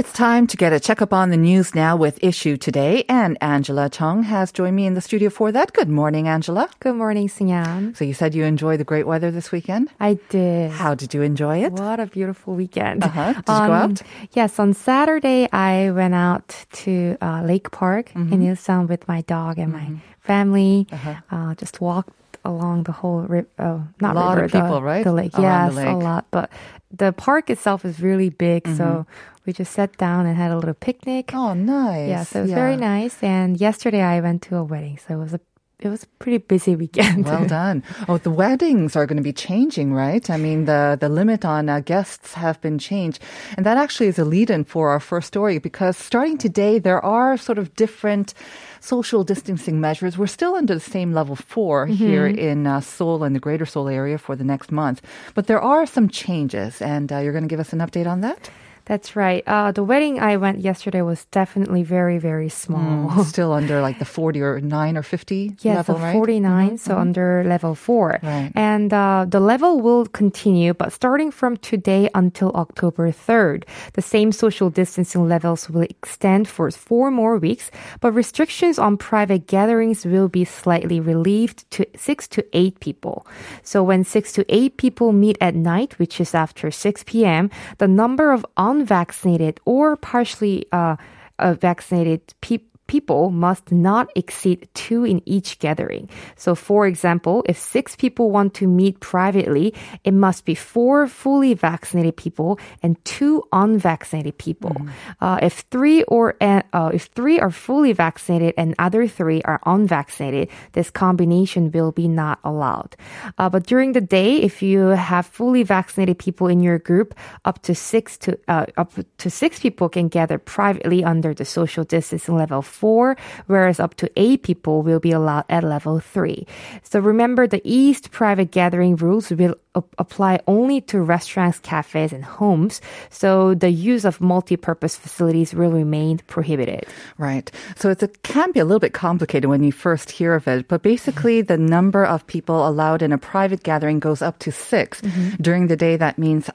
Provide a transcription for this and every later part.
It's time to get a checkup on the news now with Issue Today, and Angela Chung has joined me in the studio for that. Good morning, Angela. Good morning, Sinyan. So you said you enjoyed the great weather this weekend? I did. How did you enjoy it? What a beautiful weekend. Uh-huh. Did you go out? Yes, on Saturday I went out to uh, Lake Park Mm-hmm. in Ilsan with my dog and my family. Uh-huh. Uh, just walked along the whole river. Oh, not A lot river, of people, the, right? The lake. Around yes, the a lot. But the park itself is really big, so Mm-hmm. We just sat down and had a little picnic. Oh, nice. Yeah, so it was very nice. And yesterday I went to a wedding, so it was a it was a pretty busy weekend. Well done. Oh, the weddings are going to be changing, right? I mean, the, the limit on uh, guests have been changed. And that actually is a lead-in for our first story because starting today, there are sort of different social distancing measures. We're still under the same level 4 here in uh, Seoul and the greater Seoul area for the next month. But there are some changes and uh, you're going to give us an update on that? That's right. Uh, the wedding I went yesterday was definitely very, very small. still under like the 40 or 9 or 50 Yes, level, so right? 49, so under level 4. Right. And uh, the level will continue, but starting from today until October 3rd, the same social distancing levels will extend for four more weeks, but restrictions on private gatherings will be slightly relieved to 6 to 8 people. So when 6 to 8 people meet at night, which is after 6 p.m., the number of unvaccinated or partially uh, uh, vaccinated people people must not exceed two in each gathering. So, for example, if six people want to meet privately, it must be four fully vaccinated people and two unvaccinated people. Uh, if three or uh, if three are fully vaccinated and other three are unvaccinated, this combination will be not allowed. Uh, but during the day, if you have fully vaccinated people in your group, up to six to uh, up to six people can gather privately under the social distancing level four, whereas up to eight people will be allowed at level three. So remember, the East private gathering rules will apply only to restaurants, cafes, and homes. So the use of multi-purpose facilities will remain prohibited. Right. So it can be a little bit complicated when you first hear of it, but basically the number of people allowed in a private gathering goes up to 6 During the day, that means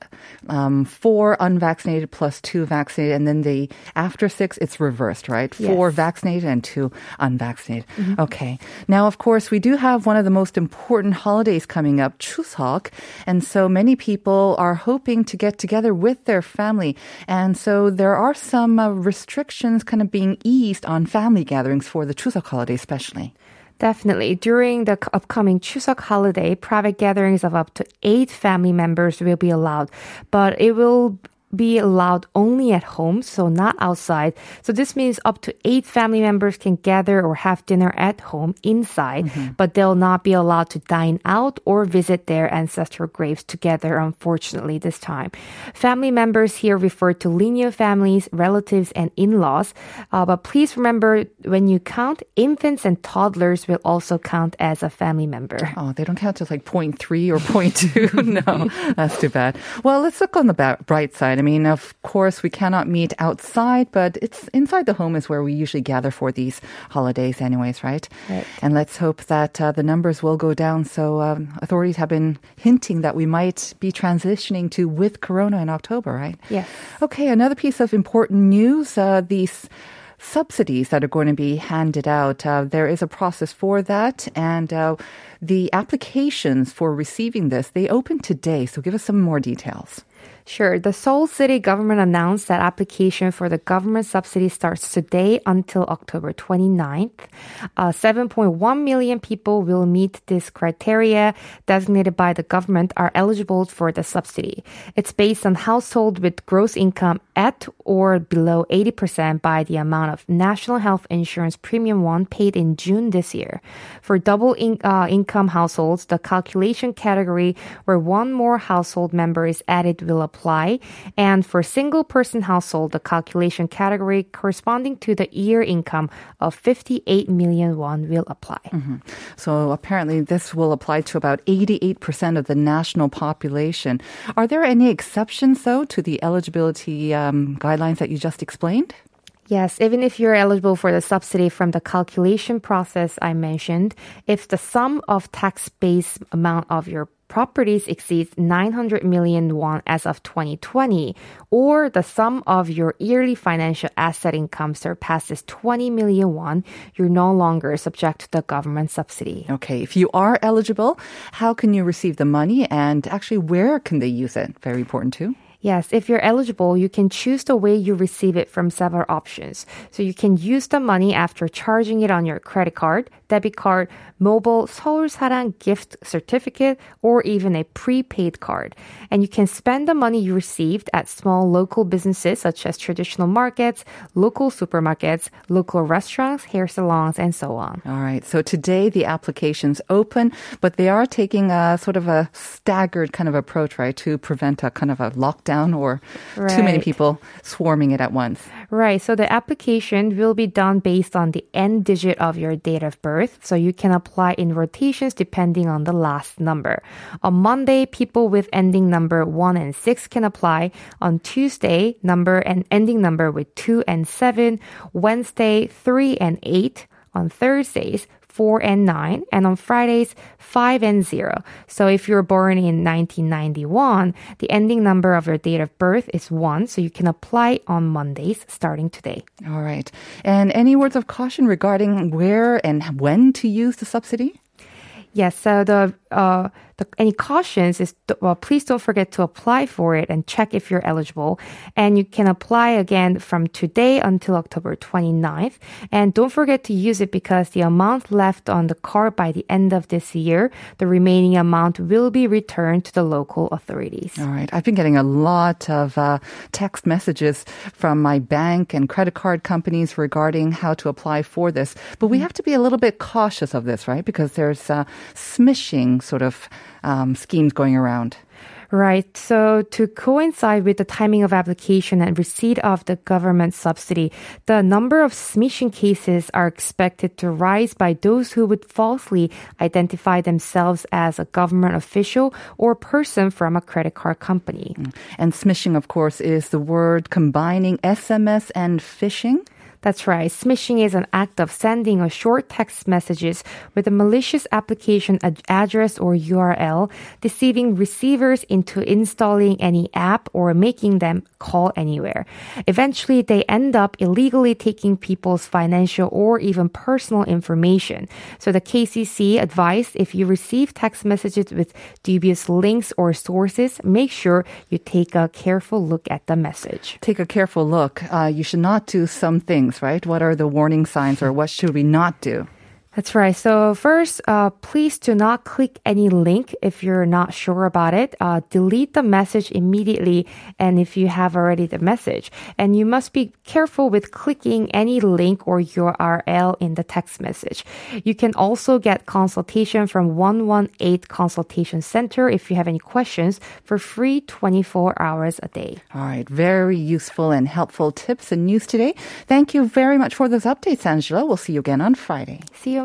um, four unvaccinated plus two vaccinated, and then the after six, it's reversed, right? Four Yes. vaccinated and two unvaccinated. Okay. Now, of course, we do have one of the most important holidays coming up, Chuseok, and so many people are hoping to get together with their family, and so there are some uh, restrictions kind of being eased on family gatherings for the Chuseok holiday, especially. Definitely. During the upcoming Chuseok holiday, private gatherings of up to eight family members will be allowed, but it will be allowed only at home, so not outside. So this means up to eight family members can gather or have dinner at home inside, but they'll not be allowed to dine out or visit their ancestral graves together, unfortunately, this time. Family members here refer to lineal families, relatives, and in-laws. Uh, but please remember when you count, infants and toddlers will also count as a family member. Oh, they don't count as like 0.3 or 0.2. no, that's too bad. Well, let's look on the ba- bright side. I mean, of course, we cannot meet outside, but it's inside the home is where we usually gather for these holidays, anyways, right? Right. And let's hope that uh, the numbers will go down. So, um, authorities have been hinting that we might be transitioning to with Corona in October, right? Yes. Okay, another piece of important news. Uh, these subsidies that are going to be handed out. Uh, there is a process for that, and uh, the applications for receiving this they open today. So, give us some more details. Sure. The Seoul City government announced that application for the government subsidy starts today until October 29th. Uh, 7.1 million people will meet this criteria designated by the government are eligible for the subsidy. It's based on household with gross income at or below 80% by the amount of national health insurance premium one paid in June this year. For double in, uh, income households, the calculation category where one more household member is added will apply. And for single person household, the calculation category corresponding to the year income of 58 million won will apply. Mm-hmm. So apparently this will apply to about 88% of the national population. Are there any exceptions though to the eligibility um, guidelines that you just explained? Yes, even if you're eligible for the subsidy from the calculation process I mentioned, if the sum of tax base amount of your properties exceeds 900 million won as of 2020, or the sum of your yearly financial asset income surpasses 20 million won, you're no longer subject to the government subsidy. Okay, if you are eligible, how can you receive the money and actually where can they use it? Very important too. Yes, if you're eligible, you can choose the way you receive it from several options. So you can use the money after charging it on your credit card, debit card, mobile Seoul Sarang gift certificate, or even a prepaid card. And you can spend the money you received at small local businesses such as traditional markets, local supermarkets, local restaurants, hair salons, and so on. All right. So today the application's open, but they are taking a sort of a staggered kind of approach, right, to prevent a kind of a lockdown or right. too many people swarming it at once. Right. So the application will be done based on the end digit of your date of birth. So you can apply in rotations depending on the last number. On Monday, people with ending number 1 and 6 can apply. On Tuesday, number and ending number with 2 and 7. Wednesday, 3 and 8 on Thursdays, 4 and 9, and on Fridays, 5 and 0. So if you're born in 1991, the ending number of your date of birth is 1, so you can apply on Mondays starting today. All right. And any words of caution regarding where and when to use the subsidy? Yes, so the uh, the, any cautions is well, please don't forget to apply for it and check if you're eligible. And you can apply again from today until October 29th. And don't forget to use it because the amount left on the card by the end of this year, the remaining amount will be returned to the local authorities. All right. I've been getting a lot of uh, text messages from my bank and credit card companies regarding how to apply for this. But we mm-hmm. have to be a little bit cautious of this, right? Because there's uh, smishing sort of um, schemes going around. Right. So to coincide with the timing of application and receipt of the government subsidy, the number of smishing cases are expected to rise by those who would falsely identify themselves as a government official or person from a credit card company. Mm. And smishing, of course, is the word combining SMS and phishing. That's right. Smishing is an act of sending a short text messages with a malicious application ad- address or URL, deceiving receivers into installing any app or making them call anywhere. Eventually, they end up illegally taking people's financial or even personal information. So the KCC advised if you receive text messages with dubious links or sources, make sure you take a careful look at the message. Take a careful look. Uh, you should not do some things right? What are the warning signs or what should we not do? That's right. So first, uh, please do not click any link if you're not sure about it. Uh, delete the message immediately, and if you have already the message, and you must be careful with clicking any link or URL in the text message. You can also get consultation from 118 Consultation Center if you have any questions for free 24 hours a day. All right, very useful and helpful tips and news today. Thank you very much for those updates, Angela. We'll see you again on Friday. See you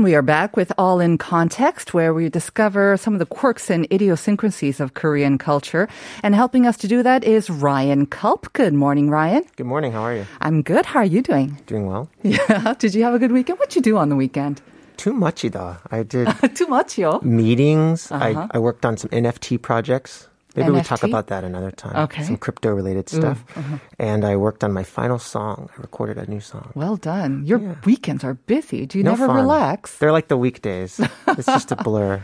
And we are back with All in Context, where we discover some of the quirks and idiosyncrasies of Korean culture. And helping us to do that is Ryan Culp. Good morning, Ryan. Good morning. How are you? I'm good. How are you doing? Doing well. Yeah. Did you have a good weekend? What'd you do on the weekend? Too much이다. I did Too much, yo. meetings. Uh-huh. I, I worked on some NFT projects. Maybe we talk about that another time. Okay. Some crypto related stuff. uh-huh. And I worked on my final song. I recorded a new song. Well done. Your Yeah. weekends are busy. Do you No never fun. relax? They're like the weekdays. it's just a blur.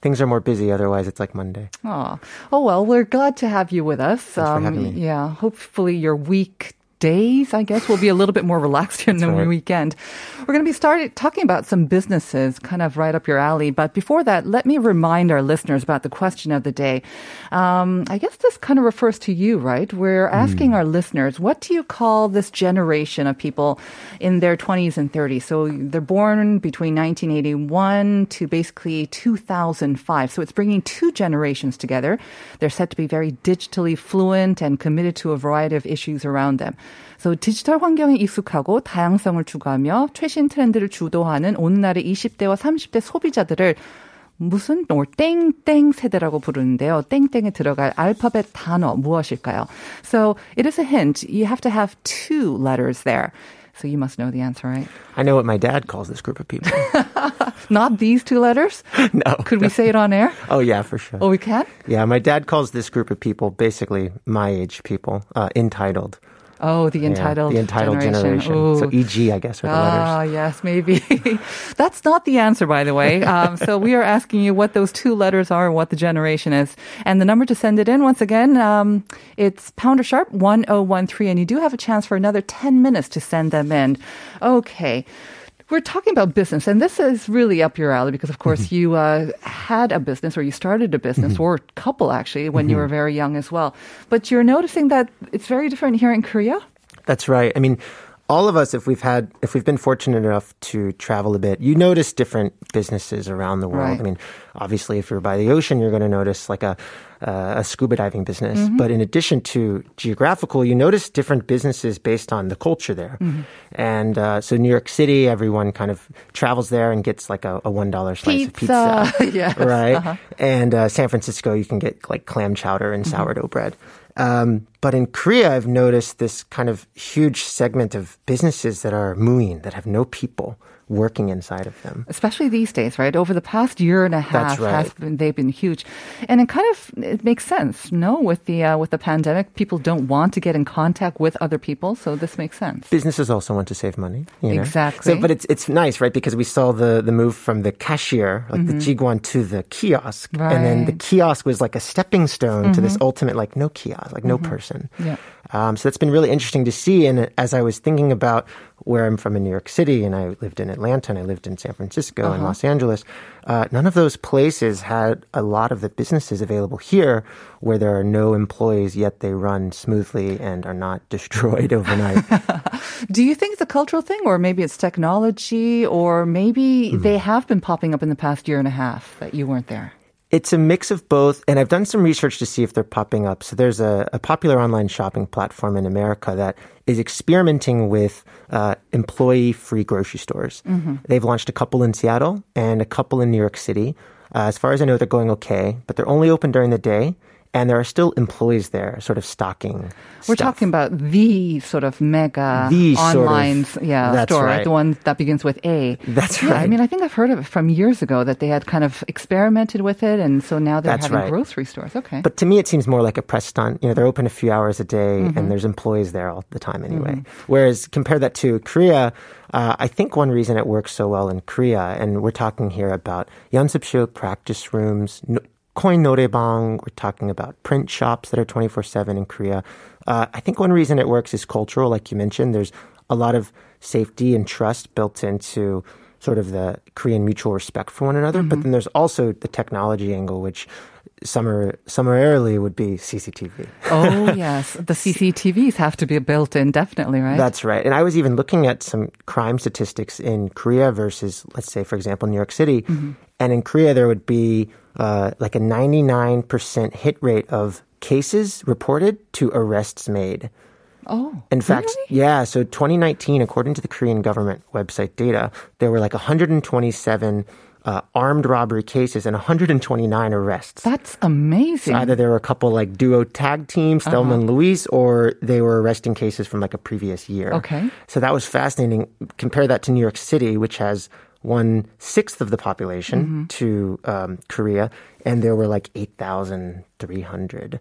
Things are more busy, otherwise it's like Monday. Oh, oh well, we're glad to have you with us. Thanks for having me. Yeah, hopefully your week days, I guess, will be a little bit more relaxed in the right. weekend. We're going to be starting talking about some businesses, kind of right up your alley. But before that, let me remind our listeners about the question of the day. Um, I guess this kind of refers to you, right? We're asking our listeners, what do you call this generation of people in their 20s and 30s? So they're born between 1981 to basically 2005. So it's bringing two generations together. They're said to be very digitally fluent and committed to a variety of issues around them. So 디지털 환경에 익숙하고 다양성을 추구하며 최신 트렌드를 주도하는 오늘날의 20대와 30대 소비자들을 무슨 or 땡땡 세대라고 부르는데요. 땡땡에 들어갈 알파벳 단어 무엇일까요? So it is a hint. You have to have two letters there. So you must know the answer, right? I know what my dad calls this group of people. Not these two letters? no. Could we say it on air? Oh, yeah, for sure. Oh, we can? Yeah, my dad calls this group of people, basically my age people, uh, entitled. Oh, the Yeah, entitled, the entitled generation. Ooh. So EG, I guess, are the Ah, letters. Ah, yes, maybe. That's not the answer, by the way. Um, so we are asking you what those two letters are and what the generation is. And the number to send it in, once again, um, it's pounder sharp 1013. And you do have a chance for another 10 minutes to send them in. Okay. We're talking about business, and this is really up your alley because, of course, mm-hmm. you uh, had a business or you started a business mm-hmm. or a couple actually when you mm-hmm. were very young as well. But you're noticing that it's very different here in Korea? That's right. I mean, all of us, if we've had, if we've been fortunate enough to travel a bit, you notice different businesses around the world. Right. I mean, obviously, if you're by the ocean, you're going to notice like a uh, a scuba diving business. Mm-hmm. But in addition to geographical, you notice different businesses based on the culture there. Mm-hmm. And uh, so, New York City, everyone kind of travels there and gets like a, a one dollar slice of pizza, yes. right? Uh-huh. And uh, San Francisco, you can get like clam chowder and Mm-hmm. sourdough bread. Um, but in Korea, I've noticed this kind of huge segment of businesses that are muin, that have no people working inside of them. especially these days, right? Over the past year and a half, That's right. has been, they've been huge, and it kind of it makes sense. No, with the uh, with the pandemic, people don't want to get in contact with other people, so this makes sense. Businesses also want to save money. You know? Exactly. So, but it's it's nice, right? Because we saw the the move from the cashier, like the jiguan, to the kiosk, and then the Mm-hmm. Right. Mm-hmm. kiosk was like a stepping stone to this ultimate, like no kiosk, like no person. Yeah. Um, so that's been really interesting to see. And as I was thinking about where I'm from in New York City, and I lived in Atlanta, and I lived in San Francisco Uh-huh. and Los Angeles, uh, none of those places had a lot of the businesses available here where there are no employees, yet they run smoothly and are not destroyed overnight. Do you think it's a cultural thing, or maybe it's technology, or maybe Hmm. they have been popping up in the past year and a half that you weren't there? It's a mix of both, and I've done some research to see if they're popping up. So there's a, a popular online shopping platform in America that is experimenting with uh, employee-free grocery stores. They've launched a couple in Seattle and a couple in New York City. Uh, as far as I know, they're going okay, but they're only open during the day, and there are still employees there, sort of stocking. We're stuff. talking about the sort of mega the online sort of, yeah store, right. the one that begins with A. That's yeah, right. I mean, I think I've heard of it from years ago that they had kind of experimented with it, and so now they're that's having right. grocery stores. Okay, but to me, it seems more like a press stunt. You know, they're open a few hours a day, mm-hmm. and there's employees there all the time anyway. Mm-hmm. Whereas compare that to Korea. Uh, I think one reason it works so well in Korea, and we're talking here about Yeonsupseo practice rooms, no, coin noraebang. We're talking about print shops that are 24/7 in Korea. Uh, I think one reason it works is cultural, like you mentioned. There's a lot of safety and trust built into sort of the Korean mutual respect for one another. But then there's also the technology angle, which summar, summarily would be CCTV. oh yes, the CCTVs have to be built in, definitely, right? That's right. And I was even looking at some crime statistics in Korea versus, let's say, for example, New York City. And in Korea, there would be uh, like a 99% hit rate of cases reported to arrests made. Oh, In fact, yeah, so 2019, according to the Korean government website data, there were like 127 uh, armed robbery cases and 129 arrests. That's amazing. Either there were a couple like duo tag teams, Uh-huh. Thelma and Louise, or they were arresting cases from like a previous year. Okay. So that was fascinating. Compare that to New York City, which has one sixth of the population Mm-hmm. to um, Korea, and there were like 8,300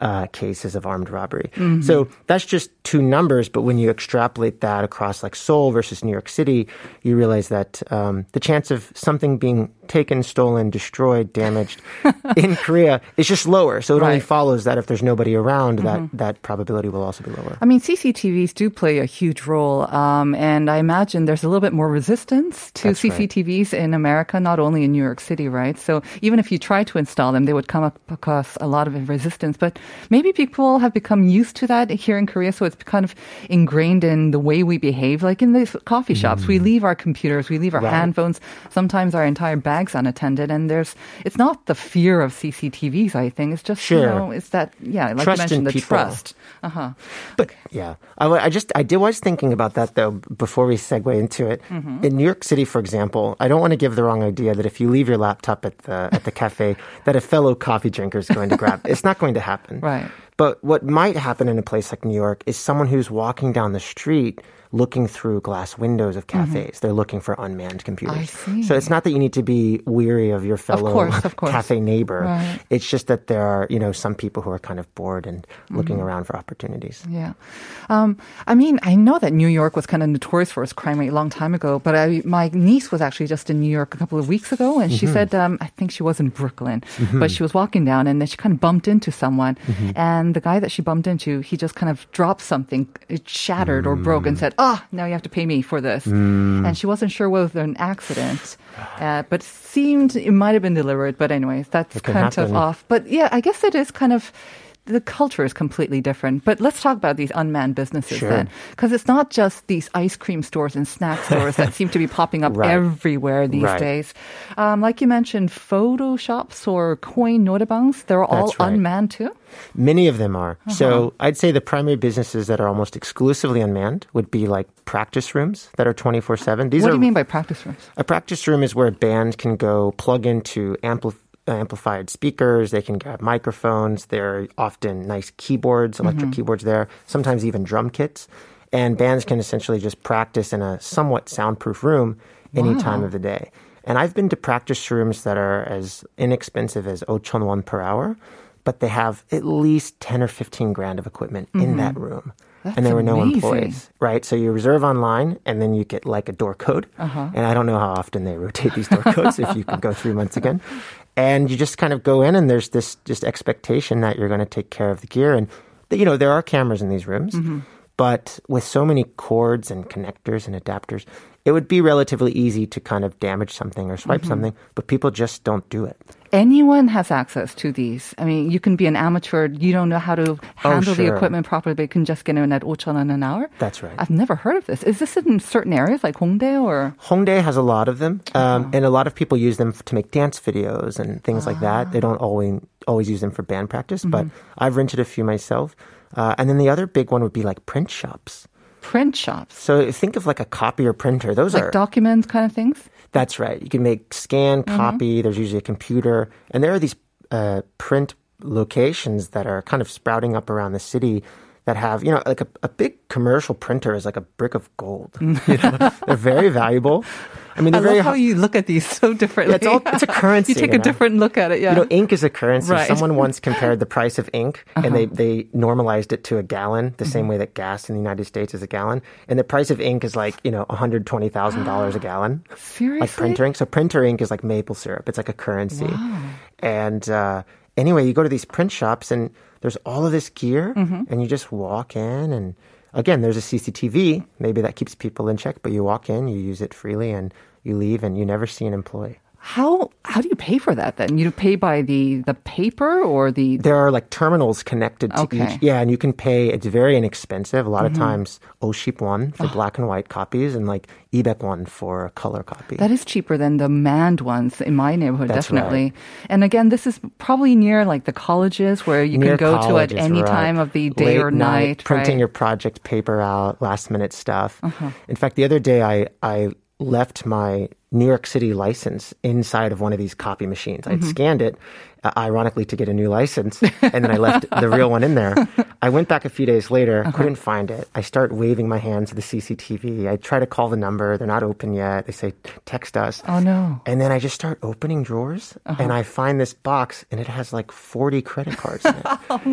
uh, cases of armed robbery. Mm-hmm. So that's just two numbers, but when you extrapolate that across like Seoul versus New York City, you realize that um, the chance of something being taken, stolen, destroyed, damaged in Korea is just lower. So it only Right. Mm-hmm. follows that if there's nobody around, that, that probability will also be lower. I mean, CCTVs do play a huge role, um, and I imagine there's a little bit more resistance to That's right. CCTVs in America, not only in New York City, right? So even if you try to install them, they would come up across a lot of resistance. But maybe people have become used to that here in Korea, so it's kind of ingrained in the way we behave. Like in these coffee shops, we leave our computers, we leave our Mm. Right. hand phones, sometimes our entire bags unattended, and there's it's not the fear of CCTVs. I think it's just you Sure. know it's that yeah, like Trust you mentioned, the people. trust. Uh huh. But yeah, I, I just I did was thinking about that though before we segue into it. Mm-hmm. In New York City, for example, I don't want to give the wrong idea that if you leave your laptop at the at the cafe, that a fellow coffee drinker is going to grab. It's not going to happen. Right. But what might happen in a place like New York is someone who's walking down the street looking through glass windows of cafes. They're looking for unmanned computers. Mm-hmm. So it's not that you need to be weary of your fellow course, of course. cafe neighbor. Right. It's just that there are, you know, some people who are kind of bored and looking Mm-hmm. around for opportunities. Yeah. Um, I mean, I know that New York was kind of notorious for its crime rate a long time ago, but I, my niece was actually just in New York a couple of weeks ago, and she said, um, I think she was in Brooklyn, but she was walking down and then she kind of bumped into someone. And the guy that she bumped into, he just kind of dropped something, it shattered or broke, and said, Oh, now you have to pay me for this. And she wasn't sure whether it was an accident, uh, but it seemed it might have been deliberate. But, anyways, that's kind of off. But yeah, I guess it is kind of the culture is completely different. But let's talk about these unmanned businesses Sure. then, because it's not just these ice cream stores and snack stores that seem to be popping up Right. everywhere these Right. days. Um, like you mentioned, photo shops or coin noraebangs, they're all That's right. unmanned too. Many of them are. Uh-huh. So I'd say the primary businesses that are almost exclusively unmanned would be like practice rooms that are 24 7. These what are do you mean by practice rooms? A practice room is where a band can go plug into ampli- amplified speakers. They can grab microphones. There are often nice keyboards, electric Mm-hmm. keyboards there, sometimes even drum kits. And bands can essentially just practice in a somewhat soundproof room any time of the day. And I've been to practice rooms that are as inexpensive as 5,000 won per hour, but they have at least 10 or 15 grand of equipment in that room. Mm-hmm. That's and there were no amazing. employees right? So you reserve online, and then you get like a door code. Uh-huh. And I don't know how often they rotate these door codes. if you can go three months again, and you just kind of go in, and there's this just expectation that you're going to take care of the gear, and you know there are cameras in these rooms, Mm-hmm. but with so many cords and connectors and adapters. It would be relatively easy to kind of damage something or Mm-hmm. swipe something, but people just don't do it. Anyone has access to these. I mean, you can be an amateur. You don't know how to handle the Oh, sure. equipment properly, but you can just get in at 5,000 won an hour. That's right. I've never heard of this. Is this in certain areas like Hongdae or? Hongdae has a lot of them, um, Uh-huh. and a lot of people use them to make dance videos and things like that. They don't always always use them for band practice, but Mm-hmm. I've rented a few myself. Uh, and then the other big one would be like print shops. Print shops, So think of like a copier printer. Those like are documents kind of things. that's right. You can make scan, Mm-hmm. copy. There's usually a computer, and there are these uh, print locations that are kind of sprouting up around the city that have you know like a, a big commercial printer is like a brick of gold. you know? They're very valuable. I mean, I they're very love how you look at these so differently. Yeah, it's all- it's a currency, you take you a different look at it. Yeah. You know, ink is a currency. Right. Uh-huh. Someone once compared the price of ink, and they, they normalized it to a gallon, the Mm-hmm. same way that gas in the United States is a gallon. And the price of ink is like, you know, $120,000 a gallon. Seriously? Like printer ink. So printer ink is like maple syrup. It's like a currency. And uh, anyway, you go to these print shops, and there's all of this gear, Mm-hmm. and you just walk in, and again, there's a CCTV. Maybe that keeps people in check, but you walk in, you use it freely, and you leave, and you never see an employee. How how do you pay for that then? You pay by the the paper or the There are like terminals connected to Okay. Mm-hmm. each. Yeah, and you can pay. It's very inexpensive. A lot of times, Oship won for black and white copies, and like Ebek won for a color copy. That is cheaper than the manned ones in my neighborhood, That's definitely. And again, this is probably near like the colleges where you Near can go to at any right. time of the day Late or night. printing right? your project paper out, last minute stuff. Uh-huh. In fact, the other day I I left my New York City license inside of one of these copy machines. Mm-hmm. I'd scanned it, uh, ironically, to get a new license, and then I left the real one in there. I went back a few days later, Uh-huh. couldn't find it. I start waving my hands to the CCTV. I try to call the number. They're not open yet. They say text us. Oh no. And then I just start opening drawers Uh-huh. and I find this box and it has like 40 credit cards in it.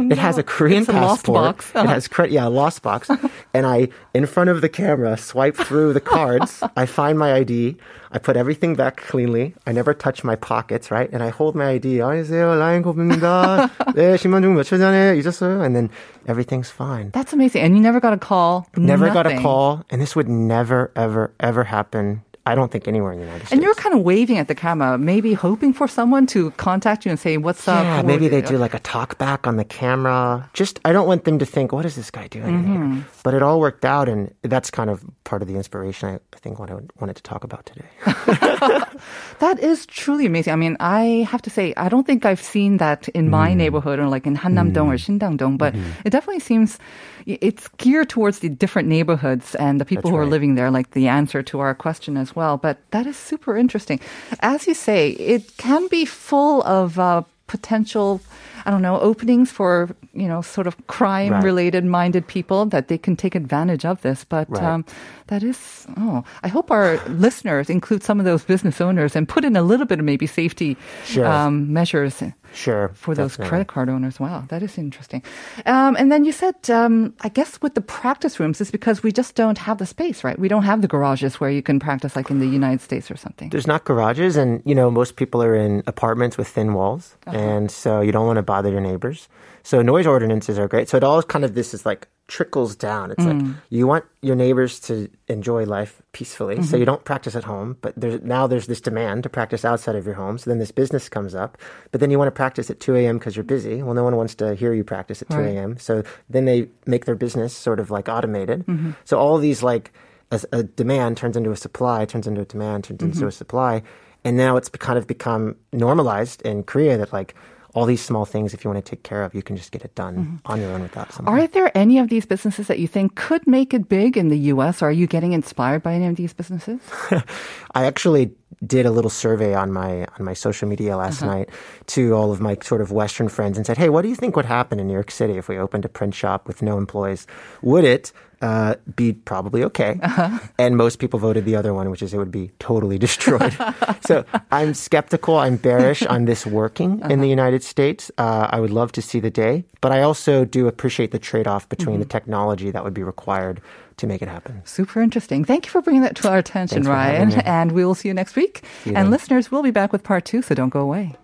It has a Korean Oh, It's passport. box. Uh-huh. It has credit, yeah, a lost box. and I, in front of the camera, swipe through the cards. I find my ID. I put everything back cleanly. I never touch my pockets, right? And I hold my ID. 안녕하세요, 라인 고입니다. 네, 10만 중 며칠 전에 잊었어요. And then everything's fine. That's amazing. And you never got a call. Never got a nothing. call. And this would never, ever, ever happen. I don't think anywhere in the United States. And you're kind of waving at the camera, maybe hoping for someone to contact you and say, "What's up?" Yeah, maybe they do like a talk back on the camera. Just, I don't want them to think, what is this guy doing Mm-hmm. here? But it all worked out, and that's kind of part of the inspiration I, I think what I wanted to talk about today. That is truly amazing. I mean, I have to say, I don't think I've seen that in Mm. my neighborhood or like in Hannam-dong or Shindang-dong, but Mm-hmm. it definitely seems it's geared towards the different neighborhoods and the people That's who are living there, like the answer to our question as well. But that is super interesting. As you say, it can be full of uh, potential. I don't know, openings for, you know, sort of crime related minded people that they can take advantage of this. But Right. um, that is, oh, I hope our listeners include some of those business owners and put in a little bit of maybe safety Sure. um, measures Sure. for those definitely. credit card owners. Wow, that is interesting. Um, and then you said, um, I guess with the practice rooms is because we just don't have the space, right? We don't have the garages where you can practice like in the United States or something. There's not garages, and you know most people are in apartments with thin walls, Uh-huh. and so you don't want to bother your neighbors. So noise ordinances are great. So it all kind of this is like trickles down. It's Mm. like you want your neighbors to enjoy life peacefully, so Mm-hmm. you don't practice at home. But there's now there's this demand to practice outside of your home. So then this business comes up, but then you want to practice at 2 a.m. because you're busy. Well, no one wants to hear you practice at 2 Right. a.m. So then they make their business sort of like automated. Mm-hmm. So all these like as a demand turns into a supply, turns into a demand, turns into Mm-hmm. a supply. And now it's kind of become normalized in Korea that like all these small things, if you want to take care of, you can just get it done mm-hmm. on your own without someone. Are there any of these businesses that you think could make it big in the U.S.? Are you getting inspired by any of these businesses? I actually did a little survey on my on my social media last Uh-huh. night to all of my sort of Western friends and said, "Hey, what do you think would happen in New York City if we opened a print shop with no employees? Would it uh, be probably okay?" Uh-huh. And most people voted the other one, which is it would be totally destroyed. so I'm skeptical. I'm bearish on this working in the Uh-huh. United States. Uh, I would love to see the day, but I also do appreciate the trade off between Mm-hmm. the technology that would be required to make it happen. Super interesting. Thank you for bringing that to our attention, Ryan. And we will see you next week. you and listeners, we'll be back with part two, so don't go away.